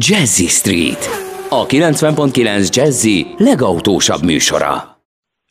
Jazzy Street, a 90.9 Jazzy legautósabb műsora.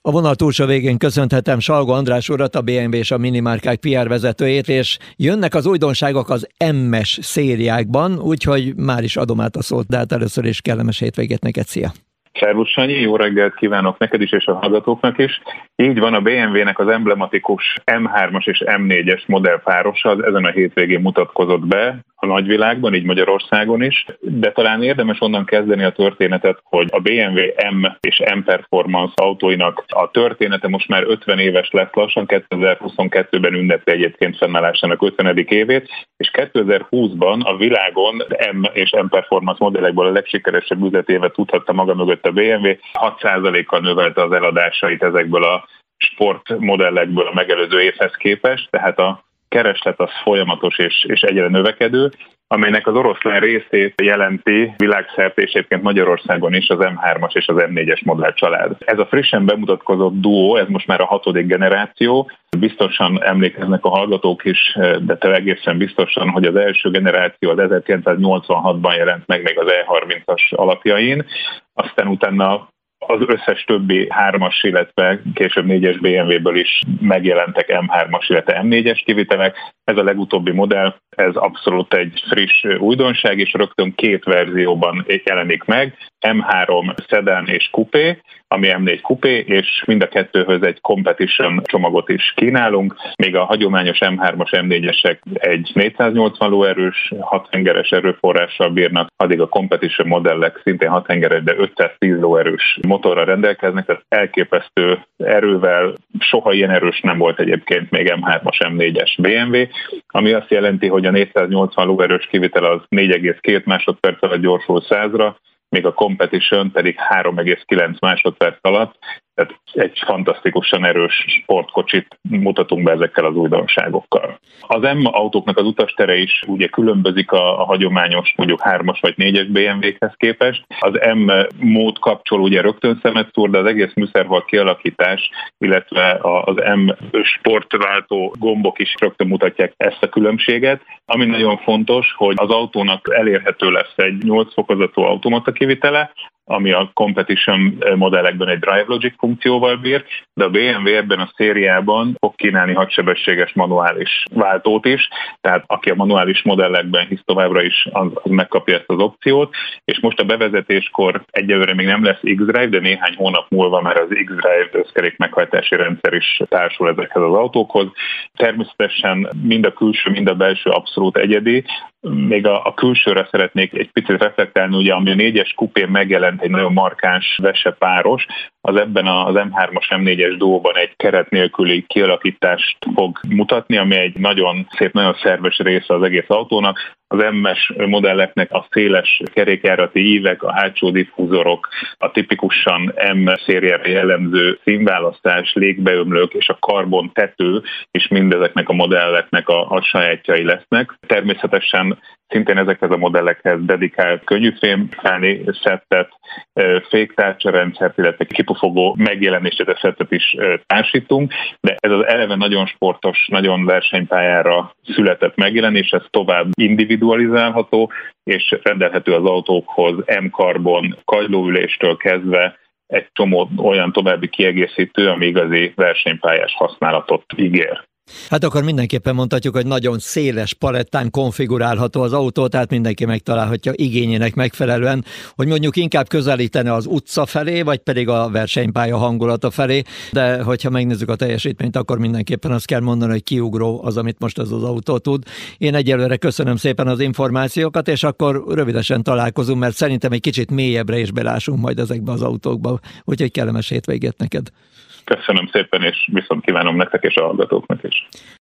A vonal túlsó végén köszönhetem Salgo András urat, a BMW és a Minimárkák PR vezetőjét, és jönnek az újdonságok az MS szériákban, úgyhogy már is adom át a szót, de hát először is kellemes hétvégét neked, szia! Szervusz Sanyi, jó reggelt kívánok neked is és a hallgatóknak is. Így van, a BMW-nek az emblematikus M3-as és M4-es modellpárosa az ezen a hétvégén mutatkozott be a nagyvilágban, így Magyarországon is, de talán érdemes onnan kezdeni a történetet, hogy a BMW M és M Performance autóinak a története most már 50 éves lesz lassan, 2022-ben ünnepli egyébként fennállásának 50. évét, és 2020-ban a világon M és M Performance modellekből a legsikeresebb üzletévet tudhatta maga mögött a BMW, 6%-kal növelte az eladásait ezekből a sportmodellekből a megelőző évhez képest, tehát a kereslet az folyamatos és, és egyre növekedő, amelynek az oroszlán részét jelenti világszerte és egyébként Magyarországon is az M3-as és az M4-es modell család. Ez a frissen bemutatkozott duó, ez most már a hatodik generáció, biztosan emlékeznek a hallgatók is, de te egészen biztosan, hogy az első generáció az 1986-ban jelent meg még az E30-as alapjain, aztán utána az összes többi 3-as, illetve később 4-es BMW-ből is megjelentek M3-as, illetve M4-es kivitelek. Ez a legutóbbi modell, ez abszolút egy friss újdonság, és rögtön két verzióban jelenik meg. M3 Sedan és Coupé, ami M4 Coupé, és mind a kettőhöz egy Competition csomagot is kínálunk, még a hagyományos M3-as M4-esek egy 480 lóerős, 6 hengeres erőforrással bírnak, addig a Competition modellek szintén 6 hengeres, de 510 lóerős motorra rendelkeznek, tehát elképesztő erővel, soha ilyen erős nem volt egyébként még M3-as M4-es BMW, ami azt jelenti, hogy a 480 lóerős kivitel az 4,2 másodperc alatt gyorsul 100-ra, még a competition pedig 3,9 másodperc alatt, tehát egy fantasztikusan erős sportkocsit mutatunk be ezekkel az újdonságokkal. Az M autóknak az utastere is ugye különbözik a, a hagyományos mondjuk 3-as vagy 4-es BMW-hez képest. Az M mód kapcsol ugye rögtön szemet szúr, de az egész műszerval kialakítás, illetve az M sportváltó gombok is rögtön mutatják ezt a különbséget. Ami nagyon fontos, hogy az autónak elérhető lesz egy 8 fokozatú automata kivitele, ami a competition modellekben egy Drive Logic funkcióval bír, de a BMW ebben a szériában fog kínálni hadsebességes manuális váltót is, tehát aki a manuális modellekben hisz továbbra is, az, az megkapja ezt az opciót, és most a bevezetéskor egyelőre még nem lesz X-Drive, de néhány hónap múlva már az X-Drive összkerék meghajtási rendszer is társul ezekhez az autókhoz. Természetesen mind a külső, mind a belső abszolút egyedi, még a, a külsőre szeretnék egy picit reflektálni, ugye ami a négyes kupén megjelent egy nagyon markáns vesepáros, az ebben az M3-as M4-es dóban egy keret nélküli kialakítást fog mutatni, ami egy nagyon szép, nagyon szerves része az egész autónak. Az MS modelleknek a széles kerékjárati ívek, a hátsó diffúzorok, a tipikusan M szériára jellemző színválasztás, légbeömlők és a karbon tető is mindezeknek a modelleknek a, a sajátjai lesznek. Természetesen szintén ezekhez a modellekhez dedikált könnyűfém, felni szettet, féktárcsarendszert, illetve kipufogó megjelenését szettet is társítunk, de ez az eleve nagyon sportos, nagyon versenypályára született megjelenés, ez tovább individualizálható, és rendelhető az autókhoz M-karbon kagylóüléstől kezdve egy csomó olyan további kiegészítő, ami igazi versenypályás használatot ígér. Hát akkor mindenképpen mondhatjuk, hogy nagyon széles palettán konfigurálható az autó, tehát mindenki megtalálhatja igényének megfelelően, hogy mondjuk inkább közelítene az utca felé, vagy pedig a versenypálya hangulata felé, de hogyha megnézzük a teljesítményt, akkor mindenképpen azt kell mondani, hogy kiugró az, amit most ez az autó tud. Én egyelőre köszönöm szépen az információkat, és akkor rövidesen találkozunk, mert szerintem egy kicsit mélyebbre is belásunk majd ezekbe az autókba, úgyhogy kellemes hétvégét neked. Köszönöm szépen, és viszont kívánom nektek és a hallgatóknak is. changed.